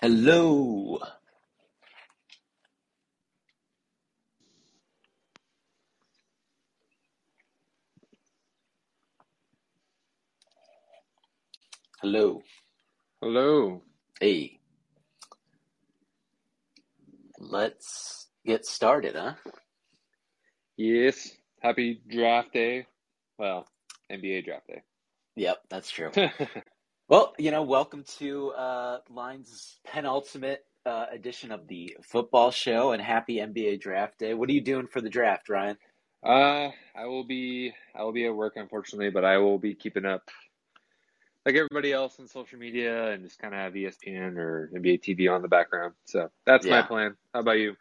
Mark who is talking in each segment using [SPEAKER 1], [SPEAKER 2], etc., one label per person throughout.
[SPEAKER 1] Hello. Hello.
[SPEAKER 2] Hello.
[SPEAKER 1] Hey, let's get started, huh?
[SPEAKER 2] Yes. Happy draft day. Well, NBA draft day.
[SPEAKER 1] Yep, that's true. Well, you know, welcome to uh, Line's penultimate uh, edition of the football show and happy NBA draft day. What are you doing for the draft, Ryan?
[SPEAKER 2] uh, I will be I will be at work unfortunately, but I will be keeping up like everybody else on social media and just kind of have ESPN or NBA TV on the background. So that's my plan. How about you?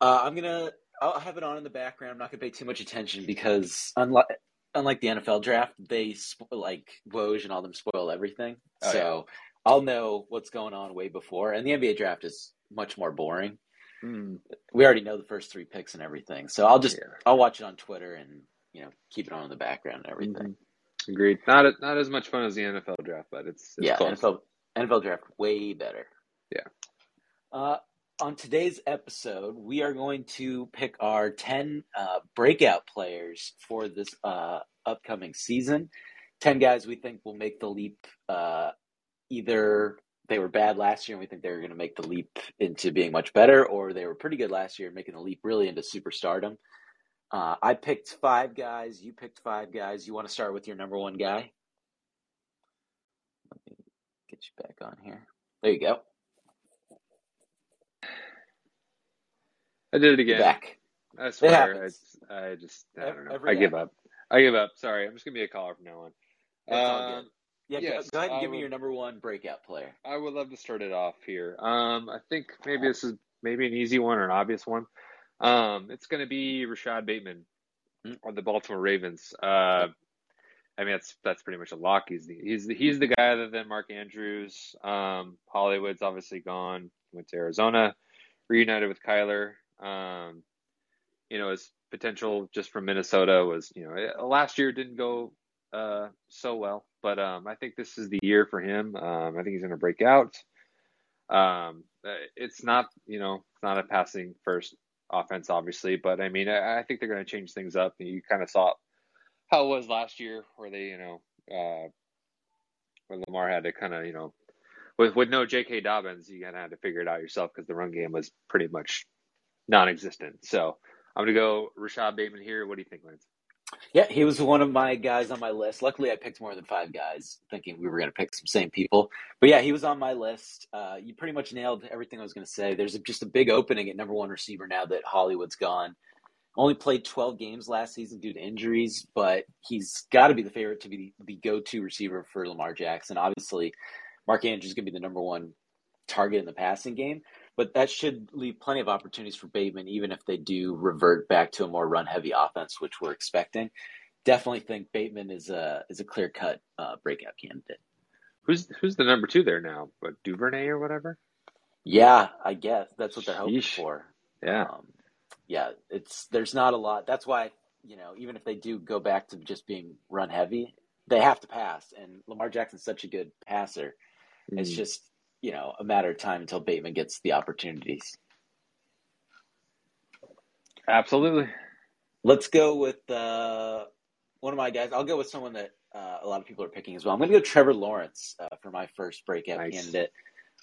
[SPEAKER 1] Uh, I'm gonna. I'll have it on in the background. I'm not gonna pay too much attention because unlike unlike the NFL draft, they sp- like Woj and all them spoil everything.
[SPEAKER 2] Oh,
[SPEAKER 1] so I'll know what's going on way before. And the NBA draft is much more boring.
[SPEAKER 2] Hmm.
[SPEAKER 1] We already know the first three picks and everything. So I'll just
[SPEAKER 2] Yeah.
[SPEAKER 1] I'll watch it on Twitter and you know keep it on in the background and everything.
[SPEAKER 2] Mhm. Agreed. Not not as much fun as the NFL draft, but it's, it's
[SPEAKER 1] Yeah,
[SPEAKER 2] close.
[SPEAKER 1] NFL NFL draft way better.
[SPEAKER 2] Yeah.
[SPEAKER 1] Uh, on today's episode, we are going to pick our ten uh, breakout players for this uh, upcoming season. Ten guys we think will make the leap. Uh, either they were bad last year and we think they're going to make the leap into being much better, or they were pretty good last year, making the leap really into superstardom. Uh, I picked five guys. You picked five guys. You want to start with your number one guy? Let me get you back on here. There you go.
[SPEAKER 2] I did it again.
[SPEAKER 1] back.
[SPEAKER 2] I swear. I, I just I don't know.
[SPEAKER 1] every
[SPEAKER 2] I give up. I give up. Sorry. I'm just gonna be a caller from now on.
[SPEAKER 1] That's all good.
[SPEAKER 2] Um,
[SPEAKER 1] Yeah, go,
[SPEAKER 2] yes,
[SPEAKER 1] go ahead and give me your number one breakout player.
[SPEAKER 2] I would love to start it off here. Um, I think maybe this is maybe an easy one or an obvious one. Um, it's going to be Rashod Bateman
[SPEAKER 1] Mm.
[SPEAKER 2] on the Baltimore Ravens. Uh, I mean that's that's pretty much a lock. He's the he's the, he's the guy other than Mark Andrews. Um, Hollywood's obviously gone. Went to Arizona, reunited with Kyler. Um, you know his potential just from Minnesota was you know eh, last year didn't go uh so well, but um, I think this is the year for him. Um, I think he's going to break out. Um, uh, it's not, you know, it's not a passing first offense, obviously, but I mean, I, I think they're going to change things up. You kind of saw how it was last year, where they, you know, uh, when Lamar had to kind of, you know, with with no J.K. Dobbins, you kind of had to figure it out yourself because the run game was pretty much non-existent. So I'm going to go Rashod Bateman here. What do you think, Lance?
[SPEAKER 1] Yeah, he was one of my guys on my list. Luckily, I picked more than five guys, thinking we were going to pick some same people. But yeah, he was on my list. Uh, you pretty much nailed everything I was going to say. There's just a big opening at number one receiver now that Hollywood's gone. Only played 12 games last season due to injuries, but he's got to be the favorite to be the go-to receiver for Lamar Jackson. Obviously, Mark Andrews is going to be the number one target in the passing game, but that should leave plenty of opportunities for Bateman, even if they do revert back to a more run-heavy offense, which we're expecting. Definitely think Bateman is a is a clear-cut uh, breakout candidate.
[SPEAKER 2] Who's who's the number two there now? But Duvernay or whatever?
[SPEAKER 1] Yeah, I guess that's what they're hoping
[SPEAKER 2] Sheesh.
[SPEAKER 1] for.
[SPEAKER 2] Yeah.
[SPEAKER 1] Um, yeah, it's there's not a lot. That's why you know even if they do go back to just being run heavy, they have to pass. And Lamar Jackson's such a good passer. It's
[SPEAKER 2] Mm.
[SPEAKER 1] just you know a matter of time until Bateman gets the opportunities.
[SPEAKER 2] Absolutely.
[SPEAKER 1] Let's go with uh, one of my guys. I'll go with someone that uh, a lot of people are picking as well. I'm going to go Trevor Lawrence uh, for my first breakout
[SPEAKER 2] Nice.
[SPEAKER 1] candidate.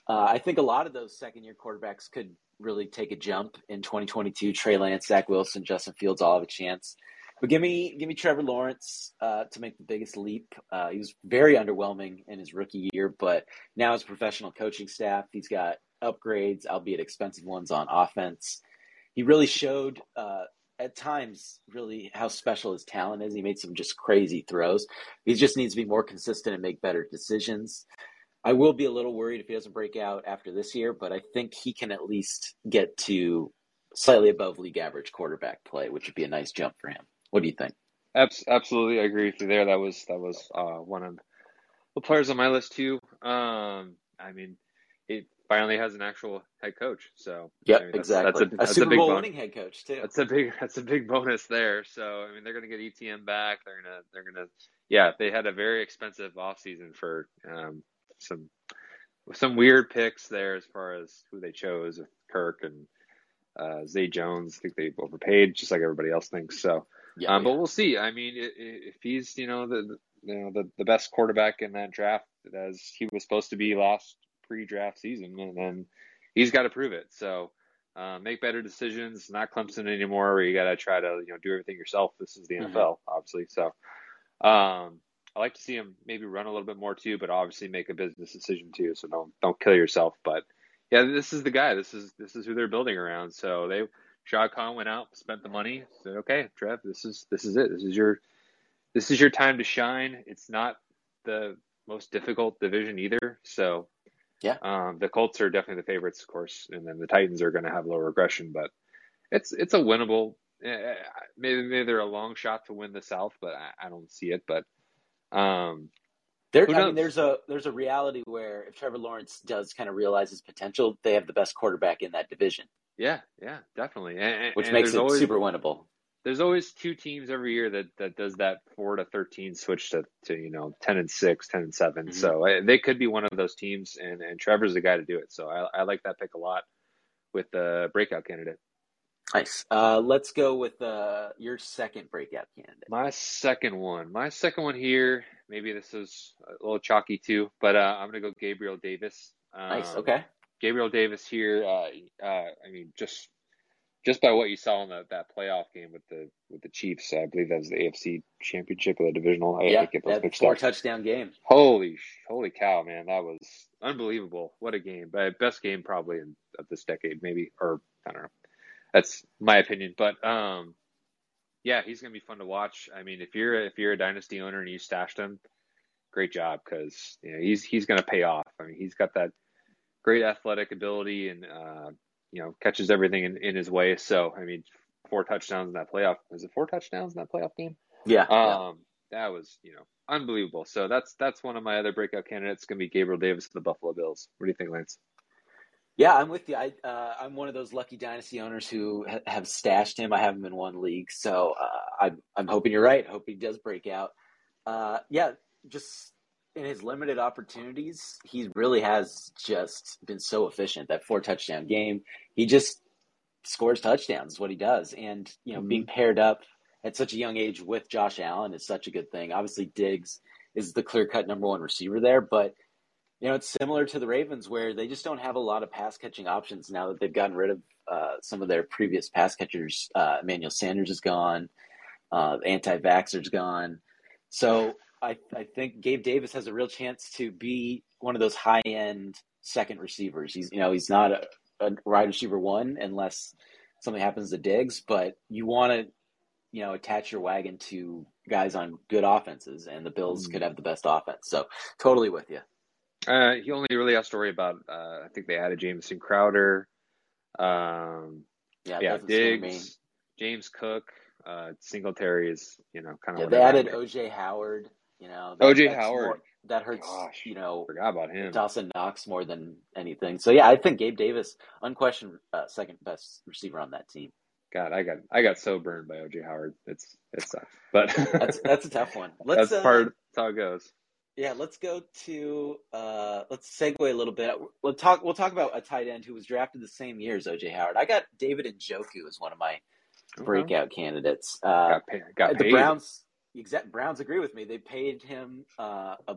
[SPEAKER 1] Uh, I think a lot of those second year quarterbacks could really take a jump in 2022. Trey Lance, Zach Wilson, Justin Fields all have a chance. But give me give me Trevor Lawrence uh, to make the biggest leap. Uh, he was very underwhelming in his rookie year, but now as professional coaching staff, he's got upgrades, albeit expensive ones, on offense. He really showed uh, at times really how special his talent is. He made some just crazy throws. He just needs to be more consistent and make better decisions. I will be a little worried if he doesn't break out after this year, but I think he can at least get to slightly above league average quarterback play, which would be a nice jump for him. What do you think?
[SPEAKER 2] Absolutely, I agree with you there. That was that was uh, one of the players on my list too. Um, I mean, it finally has an actual head coach, so
[SPEAKER 1] yeah,
[SPEAKER 2] I mean,
[SPEAKER 1] exactly.
[SPEAKER 2] That's a,
[SPEAKER 1] a
[SPEAKER 2] that's
[SPEAKER 1] Super
[SPEAKER 2] a big
[SPEAKER 1] Bowl
[SPEAKER 2] bon-
[SPEAKER 1] winning head coach too.
[SPEAKER 2] That's a big that's a big bonus there. So I mean, they're gonna get ETN back. They're gonna they're gonna yeah. They had a very expensive offseason for um, some some weird picks there as far as who they chose, Kirk and uh, Zay Jones. I think they overpaid, just like everybody else thinks. So, yeah, um, yeah. but we'll see. I mean, if he's you know the you know the the best quarterback in that draft as he was supposed to be last pre-draft season, and then he's got to prove it. So. Uh, make better decisions, not Clemson anymore, where you got to try to you know do everything yourself. This is the mm-hmm. NFL, obviously. So, um, I like to see him maybe run a little bit more too, but obviously make a business decision too. So don't don't kill yourself. But yeah, this is the guy. This is this is who they're building around. So they Shad Khan went out, spent the money, said, okay, Trev, this is this is it. This is your this is your time to shine. It's not the most difficult division either. So
[SPEAKER 1] yeah,
[SPEAKER 2] um, the Colts are definitely the favorites, of course, and then the Titans are going to have low regression, but it's it's a winnable. Eh, eh, maybe maybe they're a long shot to win the South, but I, I don't see it. But um,
[SPEAKER 1] there, I mean, there's a there's a reality where if Trevor Lawrence does kind of realize his potential, they have the best quarterback in that division.
[SPEAKER 2] Yeah, yeah, definitely, and,
[SPEAKER 1] which
[SPEAKER 2] and
[SPEAKER 1] makes it always, super winnable.
[SPEAKER 2] There's always two teams every year that that does that four to thirteen switch to to you know ten and six, 10 and 7 mm-hmm. So I, they could be one of those teams, and and Trevor's the guy to do it. So I, I like that pick a lot with the breakout candidate.
[SPEAKER 1] Nice. Uh, let's go with uh, your second breakout candidate.
[SPEAKER 2] My second one. My second one here. Maybe this is a little chalky too, but uh, I'm gonna go Gabriel Davis.
[SPEAKER 1] Um, nice. Okay.
[SPEAKER 2] Gabriel Davis here. Uh, uh, I mean, just just by what you saw in the, that playoff game with the with the Chiefs, I believe that was the AFC Championship or the divisional. I
[SPEAKER 1] yeah, get those that four up. touchdown game.
[SPEAKER 2] Holy, holy cow, man, that was unbelievable! What a game! But best game probably in, of this decade, maybe, or I don't know. That's my opinion, but um, yeah, he's gonna be fun to watch. I mean, if you're if you're a dynasty owner and you stashed him, great job because you know he's he's gonna pay off. I mean, he's got that great athletic ability and uh, you know catches everything in, in his way. So I mean, four touchdowns in that playoff. Was it four touchdowns in that playoff game?
[SPEAKER 1] Yeah. Um,
[SPEAKER 2] yeah. that was you know unbelievable. So that's that's one of my other breakout candidates. It's gonna be Gabriel Davis of the Buffalo Bills. What do you think, Lance?
[SPEAKER 1] Yeah, I'm with you. I, uh, I'm one of those lucky dynasty owners who ha- have stashed him. I have him in one league, so uh, I'm I'm hoping you're right. Hope he does break out. Uh, yeah, just in his limited opportunities, he really has just been so efficient. That four touchdown game, he just scores touchdowns. Is what he does, and you know, mm-hmm. being paired up at such a young age with Josh Allen is such a good thing. Obviously, Diggs is the clear cut number one receiver there, but you know, it's similar to the Ravens where they just don't have a lot of pass catching options now that they've gotten rid of uh, some of their previous pass catchers. Uh, Emmanuel Sanders is gone, uh, anti vaxxer's gone. So I, I think Gabe Davis has a real chance to be one of those high end second receivers. He's, you know, he's not a, a wide receiver one unless something happens to Diggs, but you want to, you know, attach your wagon to guys on good offenses, and the Bills mm. could have the best offense. So totally with you.
[SPEAKER 2] Uh, he only really has to worry about. Uh, I think they added Jamison Crowder. Um, yeah, yeah Diggs, James Cook, uh, Singletary is you know kind of.
[SPEAKER 1] Yeah, they added OJ Howard. You know,
[SPEAKER 2] that, OJ Howard. More,
[SPEAKER 1] that hurts. Gosh, you know,
[SPEAKER 2] forgot about him.
[SPEAKER 1] Dawson Knox more than anything. So yeah, I think Gabe Davis, unquestioned uh, second best receiver on that team.
[SPEAKER 2] God, I got I got so burned by OJ Howard. It's it sucks, but
[SPEAKER 1] that's that's a tough one. Let's,
[SPEAKER 2] that's part. Uh, that's how it goes.
[SPEAKER 1] Yeah, let's go to uh, let's segue a little bit. We'll talk. We'll talk about a tight end who was drafted the same year as OJ Howard. I got David and Njoku as one of my breakout candidates. Uh,
[SPEAKER 2] got paid, got
[SPEAKER 1] the Browns. Exact Browns agree with me. They paid him uh, a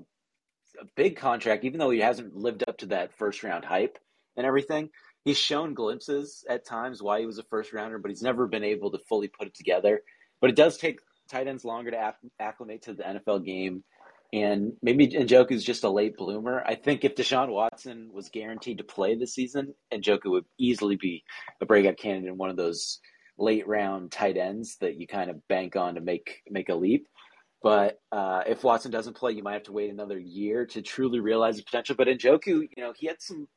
[SPEAKER 1] a big contract, even though he hasn't lived up to that first round hype and everything. He's shown glimpses at times why he was a first rounder, but he's never been able to fully put it together. But it does take tight ends longer to acclimate to the NFL game and maybe Njoku's just a late bloomer. I think if Deshaun Watson was guaranteed to play this season, Njoku would easily be a breakout candidate in one of those late round tight ends that you kind of bank on to make make a leap. But uh, if Watson doesn't play, you might have to wait another year to truly realize his potential. But Njoku, you know, he had some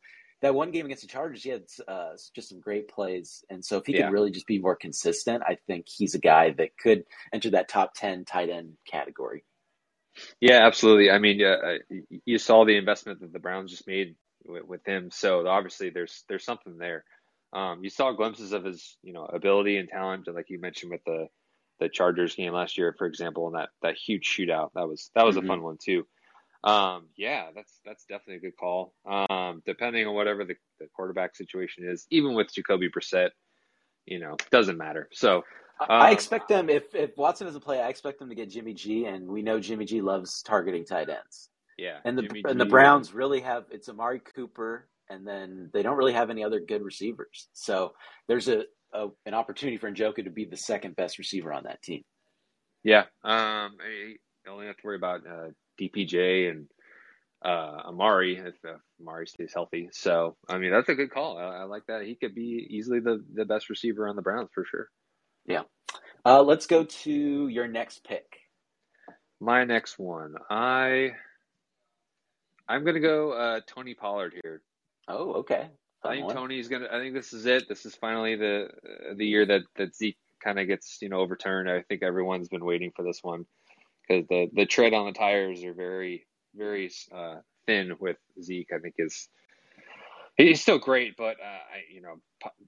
[SPEAKER 1] that one game against the Chargers. He had uh, just some great plays, and so if he yeah. could really just be more consistent, I think he's a guy that could enter that top ten tight end category.
[SPEAKER 2] Yeah, absolutely. I mean, uh, you saw the investment that the Browns just made with, with him, so obviously there's there's something there. Um, you saw glimpses of his, you know, ability and talent, like you mentioned with the the Chargers game last year, for example, and that that huge shootout. That was that was mm-hmm. a fun one too. Um, yeah, that's that's definitely a good call. Um, depending on whatever the, the quarterback situation is, even with Jacoby Brissett, you know, doesn't matter. So
[SPEAKER 1] um, I expect them if if Watson doesn't play, I expect them to get Jimmy G, and we know Jimmy G loves targeting tight ends.
[SPEAKER 2] Yeah,
[SPEAKER 1] and the
[SPEAKER 2] Jimmy
[SPEAKER 1] and
[SPEAKER 2] G,
[SPEAKER 1] the Browns really have it's Amari Cooper, and then they don't really have any other good receivers. So there's a, a an opportunity for Njoku to be the second best receiver on that team.
[SPEAKER 2] Yeah, um, I only have to worry about uh, DPJ and uh, Amari if uh, Amari stays healthy. So I mean that's a good call. I, I, like that. He could be easily the the best receiver on the Browns for sure.
[SPEAKER 1] Yeah. Uh, let's go to your next pick.
[SPEAKER 2] My next one, I I'm gonna go uh, Tony Pollard here.
[SPEAKER 1] Oh, okay.
[SPEAKER 2] Fun I think one. Tony's gonna. I think this is it. This is finally the the year that that Zeke kind of gets you know overturned. I think everyone's been waiting for this one because the the tread on the tires are very very uh, thin with Zeke. I think is he's still great, but uh, I you know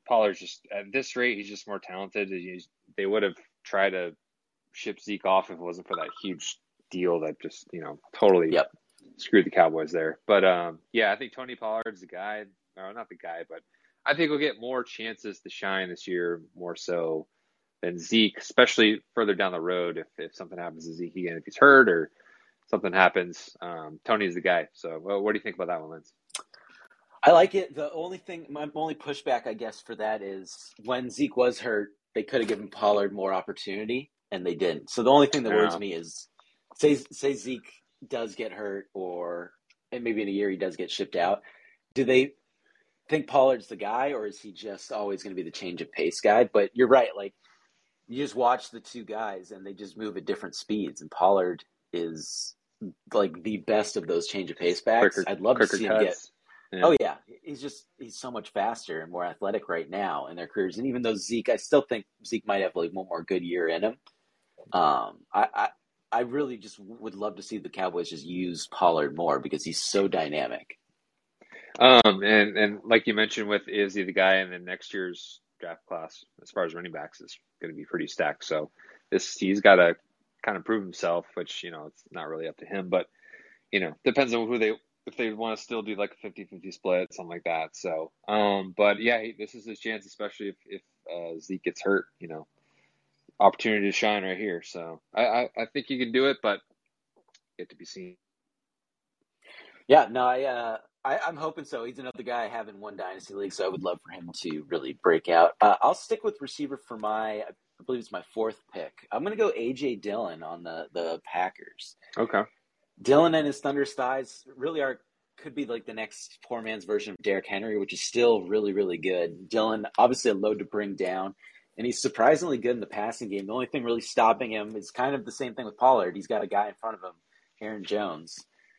[SPEAKER 2] Pollard's just at this rate he's just more talented. He's, they would have tried to ship Zeke off if it wasn't for that huge deal that just you know totally
[SPEAKER 1] yep.
[SPEAKER 2] Screwed the Cowboys there. But um, yeah, I think Tony Pollard's the guy, or not the guy, but I think we'll get more chances to shine this year, more so than Zeke, especially further down the road if, if something happens to Zeke again, if he's hurt or something happens. Um, Tony's the guy. So, well, what do you think about that one, Lance?
[SPEAKER 1] I like it. The only thing, my only pushback, I guess, for that is when Zeke was hurt, they could have given Pollard more opportunity, and they didn't. So the only thing that yeah. worries me is, say, say Zeke does get hurt, or and maybe in a year he does get shipped out. Do they think Pollard's the guy, or is he just always going to be the change of pace guy? But you're right. Like you just watch the two guys and they just move at different speeds. And Pollard is like the best of those change of pace backs. I'd love to see him get. Yeah. Oh yeah, he's just he's so much faster and more athletic right now in their careers. And even though Zeke, I still think Zeke might have like one more good year in him. Um, I, I I really just would love to see the Cowboys just use Pollard more because he's so dynamic.
[SPEAKER 2] Um, and and like you mentioned with is he the guy in the next year's draft class as far as running backs is going to be pretty stacked. So this he's got to kind of prove himself, which you know it's not really up to him, but you know depends on who they if they want to still do like a 50-50 split, something like that. So, um, but yeah, this is his chance, especially if if uh, Zeke gets hurt. You know, opportunity to shine right here. So I I, I think he can do it, but yet to be seen.
[SPEAKER 1] Yeah, no, I uh, I, am hoping so. He's another guy I have in one dynasty league, so I would love for him to really break out. Uh, I'll stick with receiver for my, I believe it's my fourth pick. I'm going to go AJ Dillon on the the Packers.
[SPEAKER 2] Okay.
[SPEAKER 1] Dillon and his Thunder thighs really are could be like the next poor man's version of Derrick Henry, which is still really really good. Dillon obviously a load to bring down, and he's surprisingly good in the passing game. The only thing really stopping him is kind of the same thing with Pollard. He's got a guy in front of him, Aaron Jones,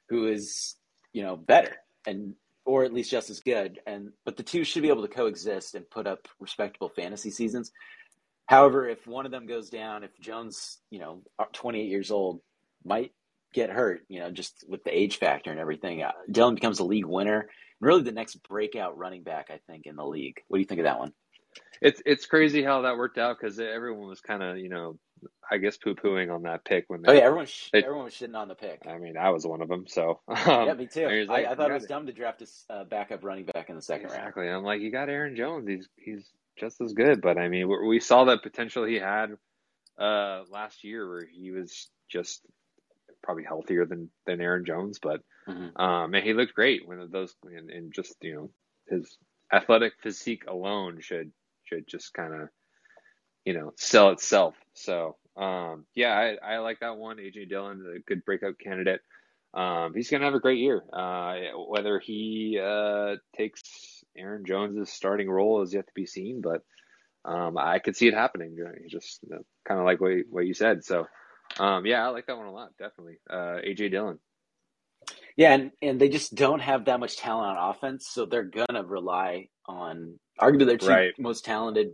[SPEAKER 1] who is you know better and or at least just as good. And but the two should be able to coexist and put up respectable fantasy seasons. However, if one of them goes down, if Jones, you know, 28 years old, might get hurt, you know, just with the age factor and everything, uh, Dillon becomes a league winner, really the next breakout running back, I think, in the league. What do you think of that one?
[SPEAKER 2] It's it's crazy how that worked out because everyone was kind of you know I guess poo pooing on that pick when
[SPEAKER 1] they, oh yeah everyone sh- they, everyone was shitting on the pick.
[SPEAKER 2] I mean I was one of them. So
[SPEAKER 1] um, yeah, me too. I, like, I, I thought it was dumb to draft a uh, backup running back in the second
[SPEAKER 2] exactly.
[SPEAKER 1] round.
[SPEAKER 2] Exactly. I'm like you got Aaron Jones. He's he's just as good. But I mean we saw that potential he had uh, last year where he was just probably healthier than than Aaron Jones, but mm-hmm. um, and he looked great when those and, and just you know his athletic physique alone should should just kind of you know sell itself. So um, yeah, I, I like that one. AJ Dillon, a good breakout candidate. Um, he's gonna have a great year. Uh, whether he uh, takes Aaron Jones's starting role is yet to be seen, but um, I could see it happening. Just you know, kind of like what what you said. So um, yeah, I like that one a lot. Definitely, uh, AJ Dillon.
[SPEAKER 1] Yeah, and, and they just don't have that much talent on offense, so they're gonna rely on arguably their two right. most talented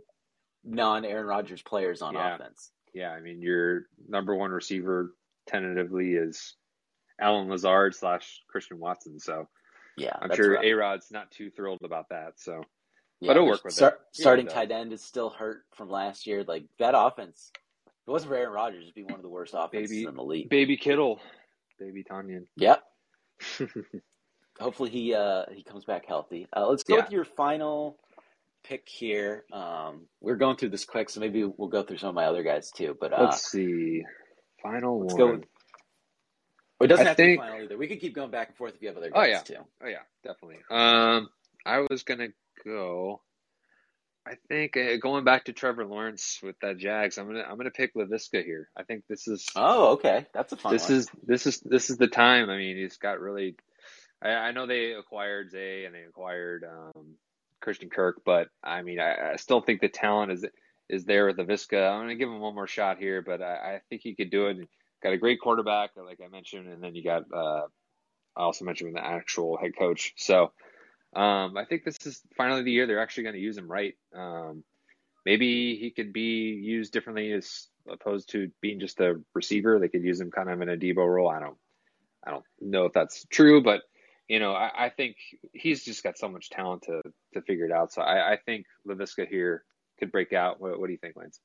[SPEAKER 1] non Aaron Rodgers players on
[SPEAKER 2] yeah.
[SPEAKER 1] offense.
[SPEAKER 2] Yeah, I mean your number one receiver tentatively is Allen Lazard slash Christian Watson. So
[SPEAKER 1] yeah,
[SPEAKER 2] I'm sure A Rod's not too thrilled about that. So,
[SPEAKER 1] yeah, but it'll work with start, it. Starting tight end is still hurt from last year. Like that offense, if it wasn't for Aaron Rodgers, it'd be one of the worst offenses
[SPEAKER 2] baby,
[SPEAKER 1] in the league.
[SPEAKER 2] Baby Kittle, baby Tonyan.
[SPEAKER 1] Yep. hopefully he uh, he comes back healthy. Uh, let's go
[SPEAKER 2] Yeah.
[SPEAKER 1] with your final pick here. Um, we're going through this quick, so maybe we'll go through some of my other guys too. But uh,
[SPEAKER 2] Let's see. Final
[SPEAKER 1] let's
[SPEAKER 2] one.
[SPEAKER 1] go with- it doesn't
[SPEAKER 2] I
[SPEAKER 1] have to be final either. We could keep going back and forth if you have other
[SPEAKER 2] Oh,
[SPEAKER 1] guys
[SPEAKER 2] yeah.
[SPEAKER 1] too.
[SPEAKER 2] Oh yeah, definitely. Um, I was gonna go. I think uh, going back to Trevor Lawrence with that Jags, I'm gonna I'm gonna pick Laviska here. I think this is
[SPEAKER 1] Oh, okay, that's a fun
[SPEAKER 2] this
[SPEAKER 1] one.
[SPEAKER 2] is this is this is the time. I mean, he's got really. I, I know they acquired Zay and they acquired um, Christian Kirk, but I mean, I, I still think the talent is is there with Laviska. I'm gonna give him one more shot here, but I, I think he could do it. Got a great quarterback, like I mentioned, and then you got uh, I also mentioned the actual head coach. So um, I think this is finally the year they're actually going to use him right. Um, maybe he could be used differently as opposed to being just a receiver. They could use him kind of in a Deebo role. I don't, I don't know if that's true, but you know, I, I think he's just got so much talent to to figure it out. So I, I think Laviska here could break out. What, what do you think, Lance?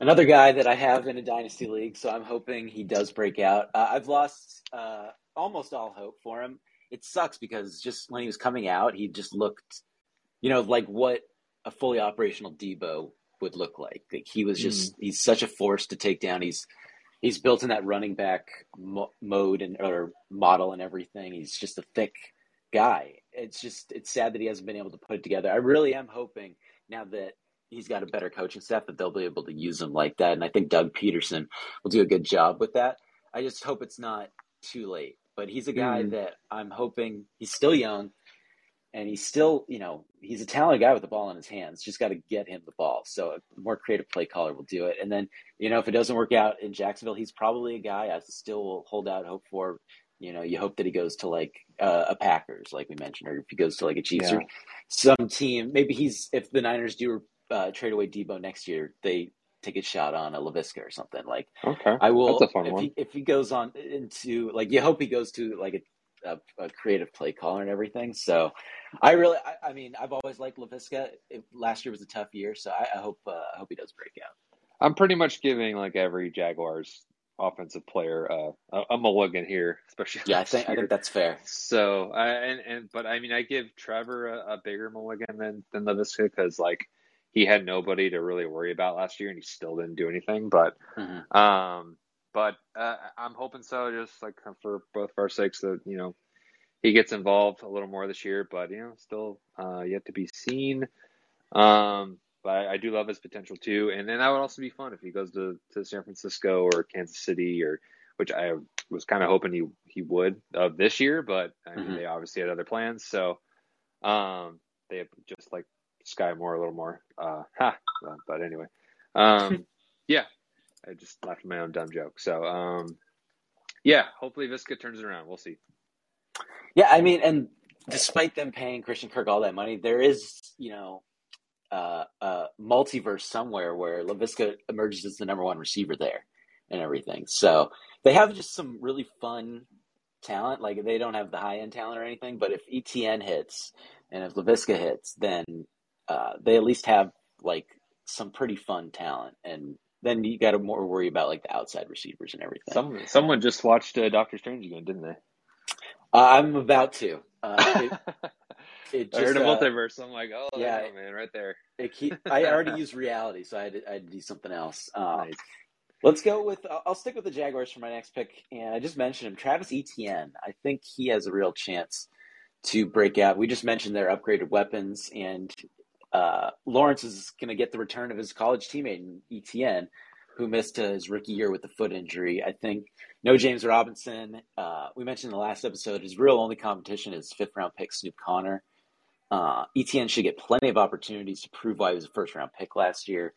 [SPEAKER 1] Another guy that I have in a dynasty league, so I'm hoping he does break out. Uh, I've lost uh, almost all hope for him. It sucks because just when he was coming out, he just looked, you know, like what a fully operational Deebo would look like. Like he was just, mm. he's such a force to take down. He's he's built in that running back mo- mode and or model and everything. He's just a thick guy. It's just it's sad that he hasn't been able to put it together. I really am hoping now that he's got a better coaching staff that they'll be able to use him like that. And I think Doug Pederson will do a good job with that. I just hope it's not too late. But he's a guy
[SPEAKER 2] Mm.
[SPEAKER 1] that I'm hoping he's still young and he's still, you know, he's a talented guy with the ball in his hands. Just got to get him the ball. So a more creative play caller will do it. And then, you know, if it doesn't work out in Jacksonville, he's probably a guy I still will hold out hope for. You know, you hope that he goes to like uh, a Packers, like we mentioned, or if he goes to like a Chiefs
[SPEAKER 2] Yeah.
[SPEAKER 1] or some team. Maybe he's if the Niners do uh, trade away Deebo next year, they take a shot on a Laviska or something. Like
[SPEAKER 2] Okay,
[SPEAKER 1] I will
[SPEAKER 2] That's a fun
[SPEAKER 1] if
[SPEAKER 2] one.
[SPEAKER 1] he if he goes on into like you hope he goes to like a, a, a creative play caller and everything. So I really I, I mean I've always liked Laviska. Last year was a tough year, so I, I hope uh, I hope he does break out.
[SPEAKER 2] I'm pretty much giving like every Jaguars offensive player uh, a, a mulligan here, especially
[SPEAKER 1] Yeah, I think I think that's fair.
[SPEAKER 2] So, I and, and but I mean, I give Trevor a, a bigger mulligan than than Laviska because like he had nobody to really worry about last year, and he still didn't do anything. But
[SPEAKER 1] Mhm.
[SPEAKER 2] um, but uh, I'm hoping so, just like for both of our sakes, that you know he gets involved a little more this year. But you know, still uh, yet to be seen. Um, but I, I do love his potential too, and then that would also be fun if he goes to, to San Francisco or Kansas City or which I was kind of hoping he he would uh, this year, but I mean
[SPEAKER 1] Mhm.
[SPEAKER 2] they obviously had other plans, so um, they have just like Skyy Moore a little more. Uh, ha, uh, but anyway, um, yeah, I just laughed at my own dumb joke. So um, yeah, hopefully Viska turns it around. We'll see.
[SPEAKER 1] Yeah, I mean, and despite them paying Christian Kirk all that money, there is, you know, uh, a multiverse somewhere where Laviska emerges as the number one receiver there and everything. So they have just some really fun talent. Like they don't have the high end talent or anything, but if ETN hits and if Laviska hits, then uh, they at least have like some pretty fun talent. And then you got to more worry about like the outside receivers and everything.
[SPEAKER 2] Some someone just watched uh, Doctor Strange again, didn't they?
[SPEAKER 1] uh, I'm about to. Uh, it, it
[SPEAKER 2] I heard a
[SPEAKER 1] uh,
[SPEAKER 2] multiverse. I'm like, oh,
[SPEAKER 1] yeah.
[SPEAKER 2] man, right there.
[SPEAKER 1] It keep, I already used reality, so I had, I had to do something else. Um,
[SPEAKER 2] Nice.
[SPEAKER 1] Let's go with. I'll stick with the Jaguars for my next pick, and I just mentioned him, Travis Etienne. I think he has a real chance to break out. We just mentioned their upgraded weapons, and uh, Lawrence is going to get the return of his college teammate in ETN, who missed his rookie year with a foot injury. I think no James Robinson. Uh, we mentioned in the last episode his real only competition is fifth round pick Snoop Conner. Uh, ETN should get plenty of opportunities to prove why he was a first round pick last year.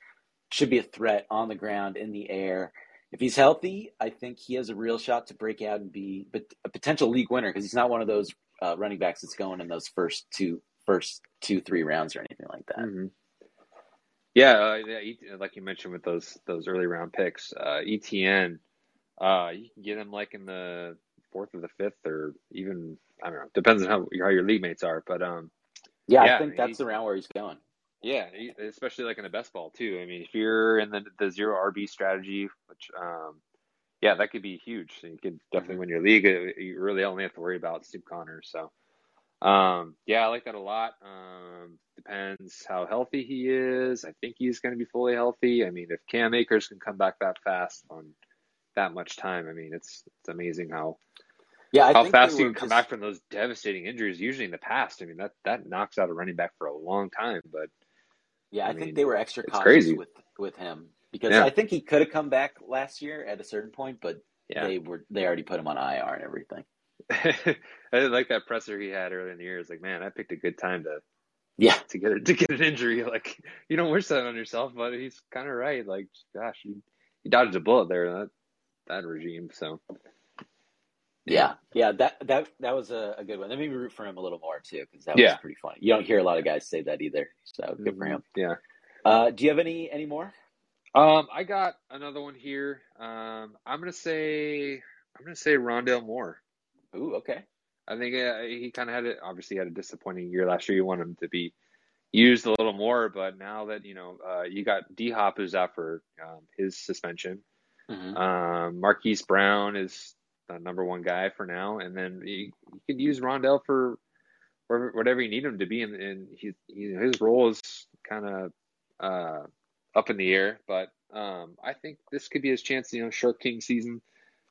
[SPEAKER 1] Should be a threat on the ground, in the air. If he's healthy, I think he has a real shot to break out and be a potential league winner because he's not one of those uh, running backs that's going in those first two, first two, three rounds or anything like that.
[SPEAKER 2] hmm Yeah, uh, yeah, like you mentioned with those those early round picks, uh, ETN, uh, you can get him like in the fourth or the fifth, or even I don't know, depends on how how your league mates are. But um,
[SPEAKER 1] Yeah,
[SPEAKER 2] Yeah,
[SPEAKER 1] I think that's
[SPEAKER 2] he-
[SPEAKER 1] round where he's going.
[SPEAKER 2] yeah, especially like in a best ball too. I mean, if you're in the the zero RB strategy, which um, yeah, that could be huge. So you could definitely mm-hmm. win your league. Uh, you really only have to worry about Steve Connors. So, um, yeah, I like that a lot. Um, depends how healthy he is. I think he's going to be fully healthy. I mean, if Cam Akers can come back that fast on that much time, I mean, it's it's amazing how yeah how fast you can come back from those devastating injuries. Usually in the past, I mean that that knocks out a running back for a long time. But
[SPEAKER 1] yeah, I, I mean, think they were extra cautious crazy. with with him because yeah. I think he could have come back last year at a certain point, but yeah. they were they already put him on IR and everything.
[SPEAKER 2] I didn't like that presser he had early in the year. It's like, man, I picked a good time to
[SPEAKER 1] yeah
[SPEAKER 2] to get to get an injury. Like you don't wish that on yourself, but he's kind of right. Like, gosh, he, he dodged a bullet there that that regime. So
[SPEAKER 1] yeah, yeah, that that that was a, a good one. Let me root for him a little more too, because that was pretty funny. You don't hear a lot of guys say that either, so good mm-hmm. for him.
[SPEAKER 2] Yeah.
[SPEAKER 1] Uh, do you have any any more?
[SPEAKER 2] Um, I got another one here. Um, I'm gonna say I'm gonna say Rondale Moore.
[SPEAKER 1] Ooh, okay.
[SPEAKER 2] I think uh, he kind of had it. Obviously, had a disappointing year last year. You want him to be used a little more, but now that you know uh, you got D Hop who's out for um, his suspension. Mm-hmm. Um, Marquise Brown is the number one guy for now, and then you, you could use Rondale for whatever you need him to be, and, and he, he, his role is kind of uh, up in the air. But um, I think this could be his chance. You know, Shark King season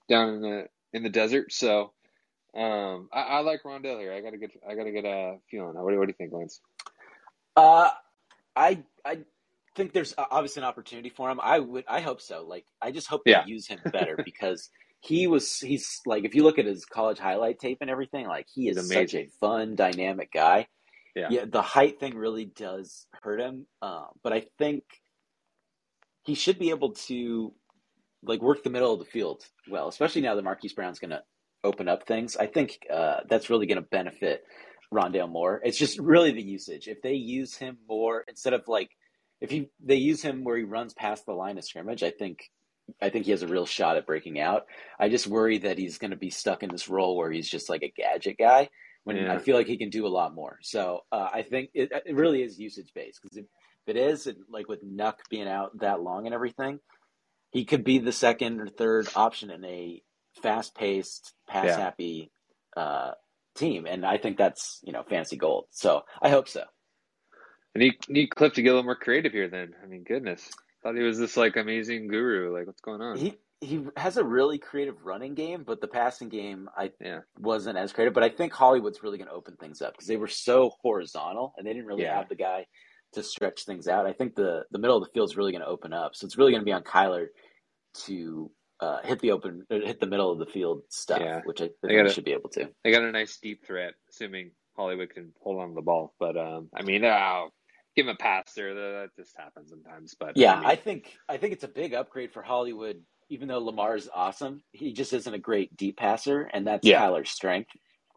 [SPEAKER 2] down in the in the desert. So um, I, I, like Rondale here. I got a good I got a good uh, feeling. What do, what do you think, Lance?
[SPEAKER 1] Uh, I I think there's obviously an opportunity for him. I would I hope so. Like I just hope they yeah. use him better because he was he's like if you look at his college highlight tape and everything, like he is such a fun, dynamic guy. Yeah. yeah, the height thing really does hurt him. Uh, but I think he should be able to like work the middle of the field well, especially now that Marquise Brown's going to open up things. I think uh, that's really going to benefit Rondale Moore. It's just really the usage. If they use him more instead of like if he they use him where he runs past the line of scrimmage, I think I think he has a real shot at breaking out. I just worry that he's going to be stuck in this role where he's just like a gadget guy when yeah. I feel like he can do a lot more. So uh, I think it, it, really is usage based because if, if, it is like with Nuk being out that long and everything, he could be the second or third option in a fast paced, pass happy yeah. uh, team, and I think that's you know fancy gold. So I hope so.
[SPEAKER 2] I need need Kliff to get a little more creative here. Then I mean, goodness. Thought he was this like amazing guru. Like, what's going on?
[SPEAKER 1] He he has a really creative running game, but the passing game I yeah. wasn't as creative. But I think Hollywood's really going to open things up because they were so horizontal and they didn't really yeah. have the guy to stretch things out. I think the the middle of the field is really going to open up. So it's really going to be on Kyler to uh, hit the open, uh, hit the middle of the field stuff, yeah. which I think he should be able to.
[SPEAKER 2] They got a nice deep threat, assuming Hollywood can hold on to the ball. But um, I mean, uh, give him a pass there. That just happens sometimes. But
[SPEAKER 1] yeah, I, mean, I think I think it's a big upgrade for Hollywood. Even though Lamar is awesome, he just isn't a great deep passer, and that's yeah. Kyler's strength.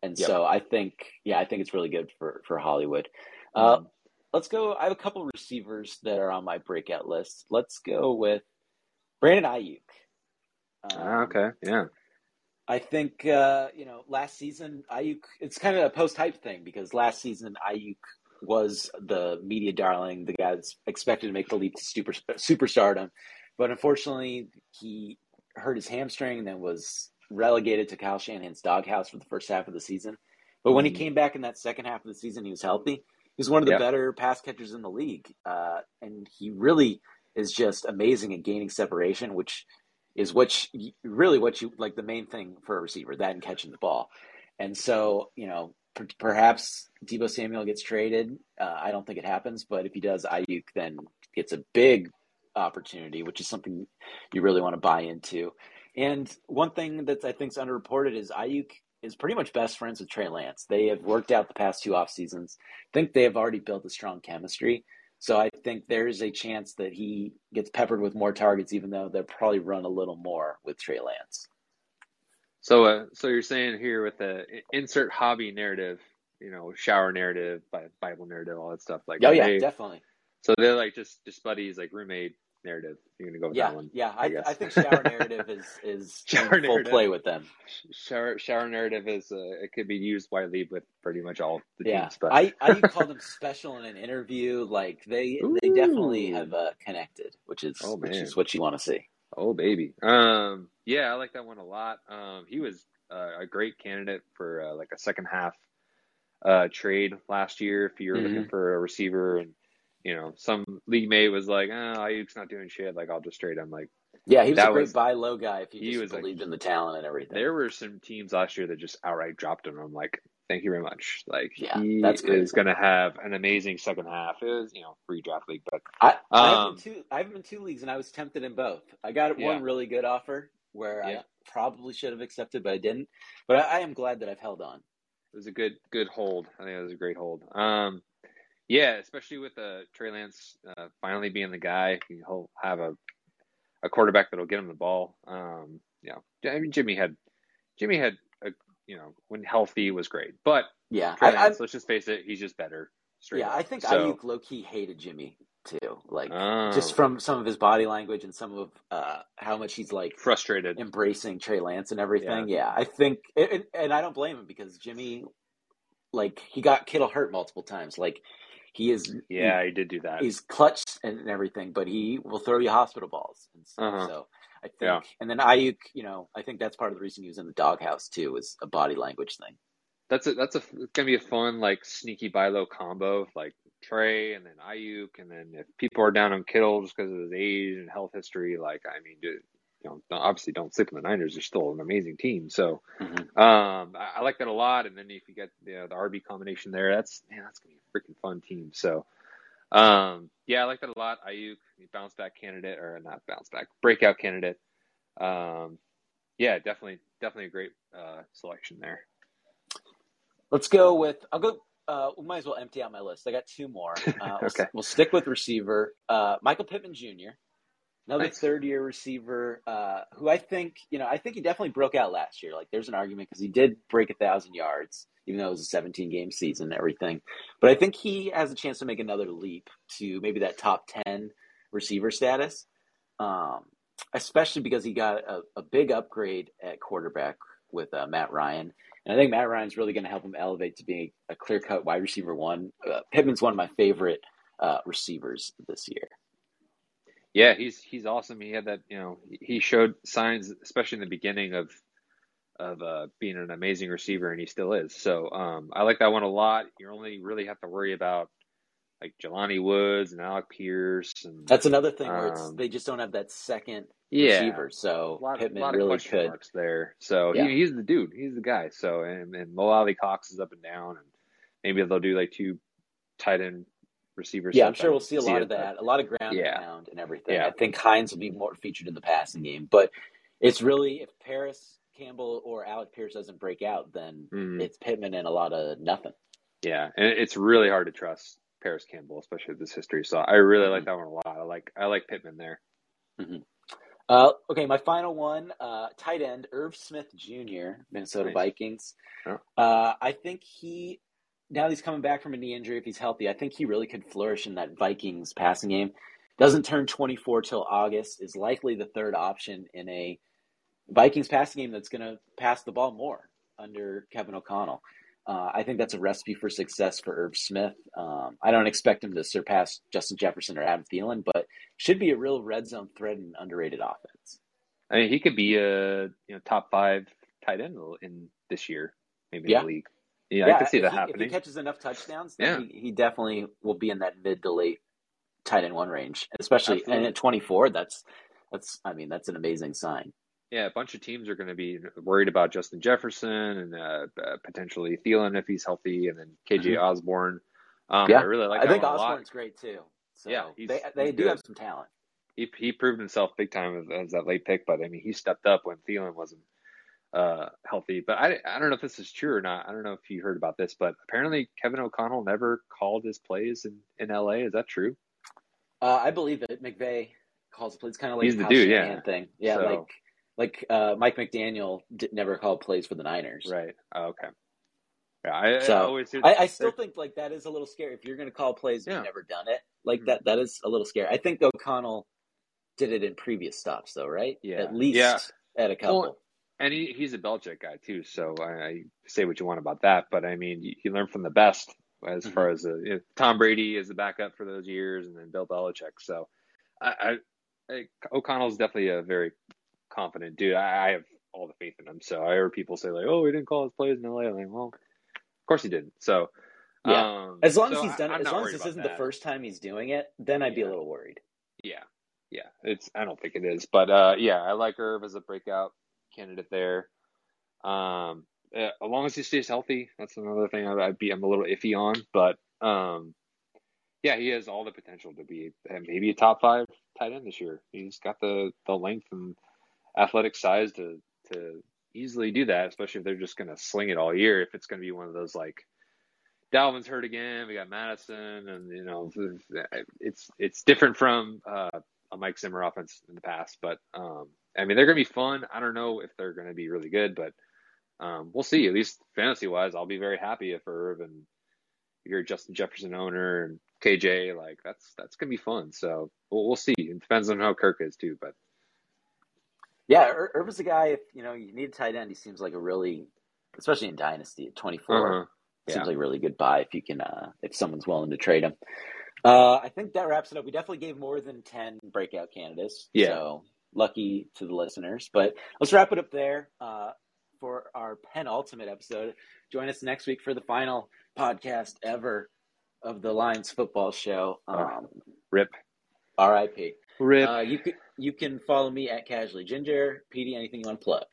[SPEAKER 1] And yep. so I think, yeah, I think it's really good for for Hollywood. Uh, mm-hmm. let's go. I have a couple receivers that are on my breakout list. Let's go with Brandon Aiyuk.
[SPEAKER 2] Um, ah, okay, yeah.
[SPEAKER 1] I think uh, you know last season Aiyuk. It's kind of a post hype thing because last season Aiyuk was the media darling, the guy that's expected to make the leap to super superstardom. But unfortunately, he hurt his hamstring and then was relegated to Kyle Shanahan's doghouse for the first half of the season. But when he mm. came back in that second half of the season, he was healthy. He was one of the yep. better pass catchers in the league, uh, and he really is just amazing at gaining separation, which is what you, really what you like the main thing for a receiver that and catching the ball. And so, you know, perhaps Deebo Samuel gets traded. Uh, I don't think it happens, but if he does, Aiyuk then gets a big opportunity, which is something you really want to buy into. And one thing that I think is underreported is Aiyuk is pretty much best friends with Trey Lance. They have worked out the past two off seasons. I think they have already built a strong chemistry. So I think there's a chance that he gets peppered with more targets, even though they'll probably run a little more with Trey Lance.
[SPEAKER 2] So, uh, so you're saying here with the insert hobby narrative, you know, shower narrative, Bible narrative, all that stuff. Like,
[SPEAKER 1] oh yeah, they, definitely.
[SPEAKER 2] So they're like just just buddies, like roommate narrative. You're gonna go with
[SPEAKER 1] yeah,
[SPEAKER 2] that one.
[SPEAKER 1] Yeah, I, I, I think shower narrative is is shower full narrative. play with them.
[SPEAKER 2] Shower shower narrative is uh, it could be used widely with pretty much all the
[SPEAKER 1] yeah.
[SPEAKER 2] teams. But
[SPEAKER 1] I I call them special in an interview. Like they Ooh. they definitely have uh, connected, which is oh, which is what you want to see.
[SPEAKER 2] Oh baby. Um, yeah, I like that one a lot. Um, he was uh, a great candidate for uh, like a second half uh, trade last year if you're mm-hmm. looking for a receiver and you know some league mate was like, oh, Aiyuk's not doing shit. Like I'll just trade him. Like
[SPEAKER 1] yeah, he was a great was, buy low guy if you he was believed in the talent and everything.
[SPEAKER 2] There were some teams last year that just outright dropped him. I'm like, thank you very much. Like yeah, he that's is going to have an amazing second half. It was you know free draft league, but
[SPEAKER 1] I um, have two, I have in two leagues and I was tempted in both. I got yeah. one really good offer where yeah. I probably should have accepted, but I didn't. But I, I, am glad that I've held on.
[SPEAKER 2] It was a good good hold. I think it was a great hold. Um, yeah, especially with uh, Trey Lance uh, finally being the guy. He'll have a a quarterback that'll get him the ball. Um, know, I mean, Jimmy had Jimmy had a you know when healthy was great, but
[SPEAKER 1] yeah,
[SPEAKER 2] I, Lance, I, let's just face it, he's just better.
[SPEAKER 1] yeah, up. I think so, Aiyuk low key hated Jimmy too, like oh. just from some of his body language and some of uh, how much he's like
[SPEAKER 2] frustrated
[SPEAKER 1] embracing Trey Lance and everything. Yeah, yeah I think, and, and I don't blame him because Jimmy, like, he got Kittle hurt multiple times, like. He is.
[SPEAKER 2] Yeah, he, he did do that.
[SPEAKER 1] He's clutched and everything, but he will throw you hospital balls. And so, uh-huh. so I think, yeah. and then Aiyuk, you know, I think that's part of the reason he was in the doghouse too, is a body language thing.
[SPEAKER 2] That's a that's a it's gonna be a fun like sneaky buy low combo, like Trey and then Aiyuk, and then if people are down on Kittle just because of his age and health history, like I mean, dude, you know, obviously don't sleep on the Niners. They're still an amazing team. So mm-hmm. um, I, I, like that a lot. And then if you get you know, the RB combination there, that's man, that's gonna be a freaking fun team. So um, yeah, I like that a lot. Aiyuk, bounce back candidate or not bounce back, breakout candidate. Um, yeah, definitely, definitely a great uh, selection there.
[SPEAKER 1] Let's go with. I'll go. Uh, we might as well empty out my list. I got two more. Uh, okay. We'll, we'll, stick with receiver. Uh, Michael Pittman Jr. Another nice. third year receiver uh, who I think, you know, I think he definitely broke out last year. Like, there's an argument because he did break a thousand yards, even though it was a 17 game season and everything. But I think he has a chance to make another leap to maybe that top 10 receiver status, um, especially because he got a, a, big upgrade at quarterback with uh, Matt Ryan. And I think Matt Ryan's really going to help him elevate to being a clear cut wide receiver one. Uh, Pittman's one of my favorite uh, receivers this year.
[SPEAKER 2] Yeah, he's he's awesome. He had that, you know, he showed signs, especially in the beginning of of uh, being an amazing receiver, and he still is. So um, I like that one a lot. You only really have to worry about like Jelani Woods and Alec Pierce, and
[SPEAKER 1] that's another thing where um, they just don't have that second yeah, receiver. So
[SPEAKER 2] a lot,
[SPEAKER 1] Pittman really could.
[SPEAKER 2] there. So yeah. he, he's the dude. He's the guy. So and and Mo Alie-Cox is up and down, and maybe they'll do like two tight end receivers.
[SPEAKER 1] Yeah, I'm sure we'll see a lot it, of that. A lot of ground yeah. pound and everything. Yeah. I think Hines will be more featured in the passing game, but it's really if Parris Campbell or Alec Pierce doesn't break out, then mm-hmm. it's Pittman and a lot of nothing.
[SPEAKER 2] Yeah, and it's really hard to trust Parris Campbell, especially with this history. So I really mm-hmm. like that one a lot. I like I like Pittman there.
[SPEAKER 1] Mm-hmm. Uh, okay, my final one, uh, tight end Irv Smith Jr., Minnesota nice. Vikings. Oh. Uh, I think he now he's coming back from a knee injury. If he's healthy, I think he really could flourish in that Vikings passing game. Doesn't turn 24 till August. Is likely the third option in a Vikings passing game that's going to pass the ball more under Kevin O'Connell. Uh, I think that's a recipe for success for Irv Smith. Um, I don't expect him to surpass Justin Jefferson or Adam Thielen, but should be a real red zone threat and underrated offense.
[SPEAKER 2] I mean, he could be a you know top five tight end in this year, maybe yeah. in the league. Yeah, yeah I can see that
[SPEAKER 1] he,
[SPEAKER 2] happening.
[SPEAKER 1] If he catches enough touchdowns, then yeah. he, he, definitely will be in that mid to late tight end one range, especially Absolutely. and at 24. That's that's I mean that's an amazing sign
[SPEAKER 2] yeah, a bunch of teams are going to be worried about Justin Jefferson and uh, uh, potentially Thielen if he's healthy, and then KJ mm-hmm. Osborn. Um,
[SPEAKER 1] yeah,
[SPEAKER 2] I really like.
[SPEAKER 1] I think Osborn's great too. So yeah, they they do good. have some talent.
[SPEAKER 2] He he proved himself big time as, as, that late pick, but I mean he stepped up when Thielen wasn't uh, healthy. But I I don't know if this is true or not. I don't know if you heard about this, but apparently Kevin O'Connell never called his plays in in L.A. Is that true?
[SPEAKER 1] Uh, I believe it. McVay calls the plays kind of like
[SPEAKER 2] he's the dude, yeah.
[SPEAKER 1] Thing, yeah, so, like like uh, Mike McDaniel did, never called plays for the Niners.
[SPEAKER 2] Right. Oh, okay. Yeah, I,
[SPEAKER 1] so,
[SPEAKER 2] I always
[SPEAKER 1] I, I, still think like that is a little scary. If you're going to call plays, yeah. you've never done it. Like mm-hmm. that, that is a little scary. I think O'Connell did it in previous stops, though, right?
[SPEAKER 2] Yeah,
[SPEAKER 1] at least
[SPEAKER 2] yeah.
[SPEAKER 1] at a couple. Well,
[SPEAKER 2] and he, he's a Belichick guy too, so I, I, say what you want about that. But I mean, you, you learn from the best as mm-hmm. far as uh, you know, Tom Brady is the backup for those years, and then Bill Belichick. So I, O'Connell's definitely a very confident dude. I, I have all the faith in him. So I heard people say like, "Oh, he didn't call his plays in LA." I'm like, well, of course he didn't. So
[SPEAKER 1] yeah, um, as long so as he's done,
[SPEAKER 2] I,
[SPEAKER 1] as long as this isn't that. the first time he's doing it, then I'd yeah. be a little worried.
[SPEAKER 2] Yeah, yeah, it's. I don't think it is, but uh, yeah, I like Irv as a breakout candidate there. Um, uh, as long as he stays healthy, that's another thing I'd be. I'm a little iffy on, but um, yeah, he has all the potential to be maybe a top five tight end this year. He's got the the length and athletic size to to easily do that, especially if they're just going to sling it all year. If it's going to be one of those like Dalvin's hurt again, we got Mattison, and you know it's it's different from uh, a Mike Zimmer offense in the past. But um, I mean, they're going to be fun. I don't know if they're going to be really good, but um, we'll see. At least fantasy wise, I'll be very happy if Irv and you're a Justin Jefferson owner and KJ, like that's that's gonna be fun. So we'll, we'll see. It depends on how Kirk is too, but
[SPEAKER 1] yeah, Ir- Irv is a guy. If you know you need a tight end, he seems like a really, especially in dynasty at 24, uh-huh. yeah. seems like a really good buy if you can, uh, if someone's willing to trade him. Uh, I think that wraps it up. We definitely gave more than 10 breakout candidates. Yeah. So lucky to the listeners. But let's wrap it up there uh, for our penultimate episode. Join us next week for the final podcast ever of the Lions football show. Um,
[SPEAKER 2] Rip.
[SPEAKER 1] R.I.P.
[SPEAKER 2] Rip.
[SPEAKER 1] Uh, you can you can follow me at Casually Ginger. PD, anything you want to plug?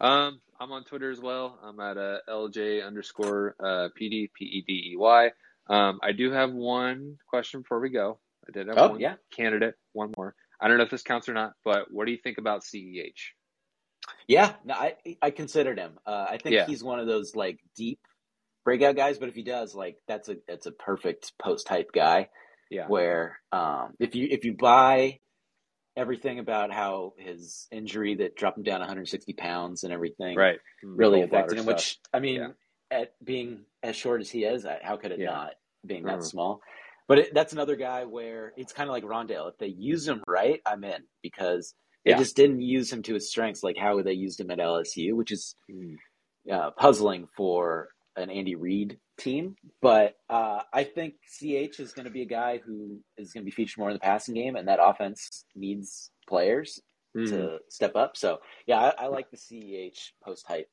[SPEAKER 2] Um, I'm on Twitter as well. I'm at uh, LJ underscore uh, PD P E D E Y. Um, I do have one question before we go. I did have
[SPEAKER 1] oh,
[SPEAKER 2] one
[SPEAKER 1] yeah.
[SPEAKER 2] candidate. One more. I don't know if this counts or not, but what do you think about CEH?
[SPEAKER 1] Yeah, no, I I considered him. Uh, I think yeah. he's one of those like deep breakout guys. But if he does, like that's a that's a perfect post type guy.
[SPEAKER 2] Yeah.
[SPEAKER 1] Where um, if you if you buy everything about how his injury that dropped him down 160 pounds and everything,
[SPEAKER 2] right,
[SPEAKER 1] really affected him. Stuff. Which I mean, yeah. at being as short as he is, how could it yeah. not being that mm. small? But it, that's another guy where it's kind of like Rondale. If they use him right, I'm in because they yeah. just didn't use him to his strengths, like how they used him at LSU, which is mm. uh, puzzling for an Andy Reid team, but uh, I think CH is going to be a guy who is going to be featured more in the passing game, and that offense needs players mm. to step up. So yeah, I, I like the CH post hype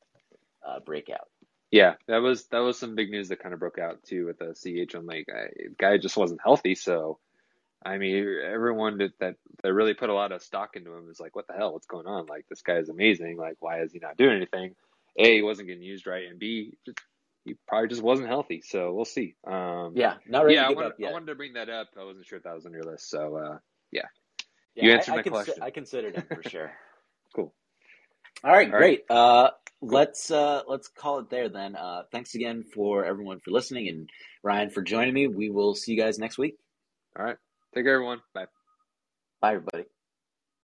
[SPEAKER 1] uh, breakout.
[SPEAKER 2] Yeah, that was that was some big news that kind of broke out too with the CH on like guy just wasn't healthy. So I mean, everyone that, that that really put a lot of stock into him is like, what the hell? What's going on? Like this guy is amazing. Like why is he not doing anything? A, he wasn't getting used right, and B, just he probably just wasn't healthy. So we'll see. Um,
[SPEAKER 1] yeah, not ready.
[SPEAKER 2] Yeah,
[SPEAKER 1] I
[SPEAKER 2] wanted, I wanted, to bring that up. I wasn't sure if that was on your list. So uh, yeah.
[SPEAKER 1] yeah, you answered I, I my consi- question. I considered it for sure.
[SPEAKER 2] cool.
[SPEAKER 1] All right, All great. Right. Uh, let's uh, let's call it there then. Uh, thanks again for everyone for listening and Ryan for joining me. We will see you guys next week.
[SPEAKER 2] All right. Take care, everyone. Bye.
[SPEAKER 1] Bye, everybody.